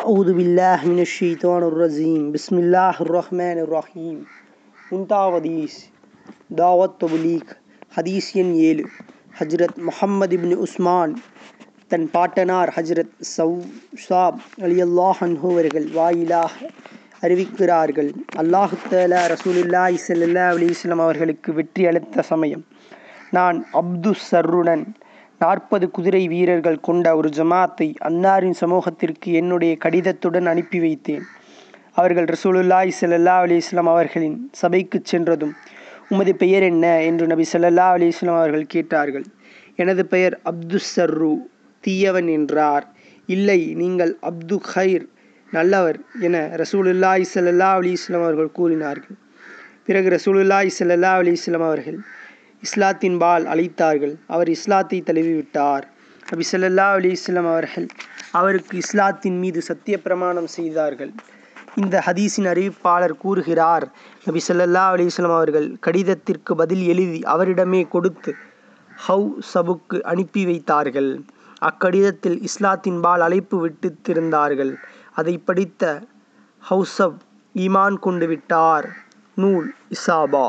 அவுது பில்லாஹ் மினஷீத்வான் ரசீம் பிஸ்மில்லாஹ் ரஹ்மான் ரஹீம் முன்தாவதீஸ் தாவத் தொபுலீக் ஹதீஸ் என் ஏழு. ஹஜ்ரத் முஹம்மது இப்னு உஸ்மான் தன் பாட்டனார் ஹஜ்ரத் சவ் ஷாப் அலி அல்லாஹன்ஹூ அவர்கள் வாயிலாக அறிவிக்கிறார்கள். அல்லாஹு தலா ரசூலுல்லாஹி சல்லா அலிஸ்லாம் அவர்களுக்கு வெற்றி அளித்த சமயம். நான் அப்து சர்ருடன் நாற்பது குதிரை வீரர்கள் கொண்ட ஒரு ஜமாத்தை அன்னாரின் சமூகத்திற்கு என்னுடைய கடிதத்துடன் அனுப்பி வைத்தேன். அவர்கள் ரசூலுல்லாஹி ஸல்லல்லாஹு அலி இஸ்லாம் அவர்களின் சபைக்கு சென்றதும் உமது பெயர் என்ன? என்று நபி சல்லா அலி இஸ்லாம் அவர்கள் கேட்டார்கள். எனது பெயர் அப்து சர்ரு தீயவன் என்றார். இல்லை நீங்கள் அப்து ஹைர் நல்லவர் என ரசூலுல்லாஹி ஸல்லல்லாஹு அலி இஸ்லாம் அவர்கள் கூறினார்கள். பிறகு ரசூலுல்லாஹி ஸல்லல்லாஹு அலி இஸ்லாம் அவர்கள் இஸ்லாத்தின் பால் அழைத்தார்கள் அவர் இஸ்லாத்தை தழுவிவிட்டார். நபி ஸல்லல்லாஹு அலி இஸ்லாம் அவர்கள் அவருக்கு இஸ்லாத்தின் மீது சத்திய பிரமாணம் செய்தார்கள். இந்த ஹதீஸின் அறிவிப்பாளர் கூறுகிறார் நபி சொல்லல்லா அலி இஸ்லாம் அவர்கள் கடிதத்திற்கு பதில் எழுதி அவரிடமே கொடுத்து ஹவு சபுக்கு அனுப்பி வைத்தார்கள். அக்கடிதத்தில் இஸ்லாத்தின் பால் அழைப்பு விட்டுத்திருந்தார்கள் அதை படித்த ஹவுசப் ஈமான் கொண்டு விட்டார். நூல் இசாபா.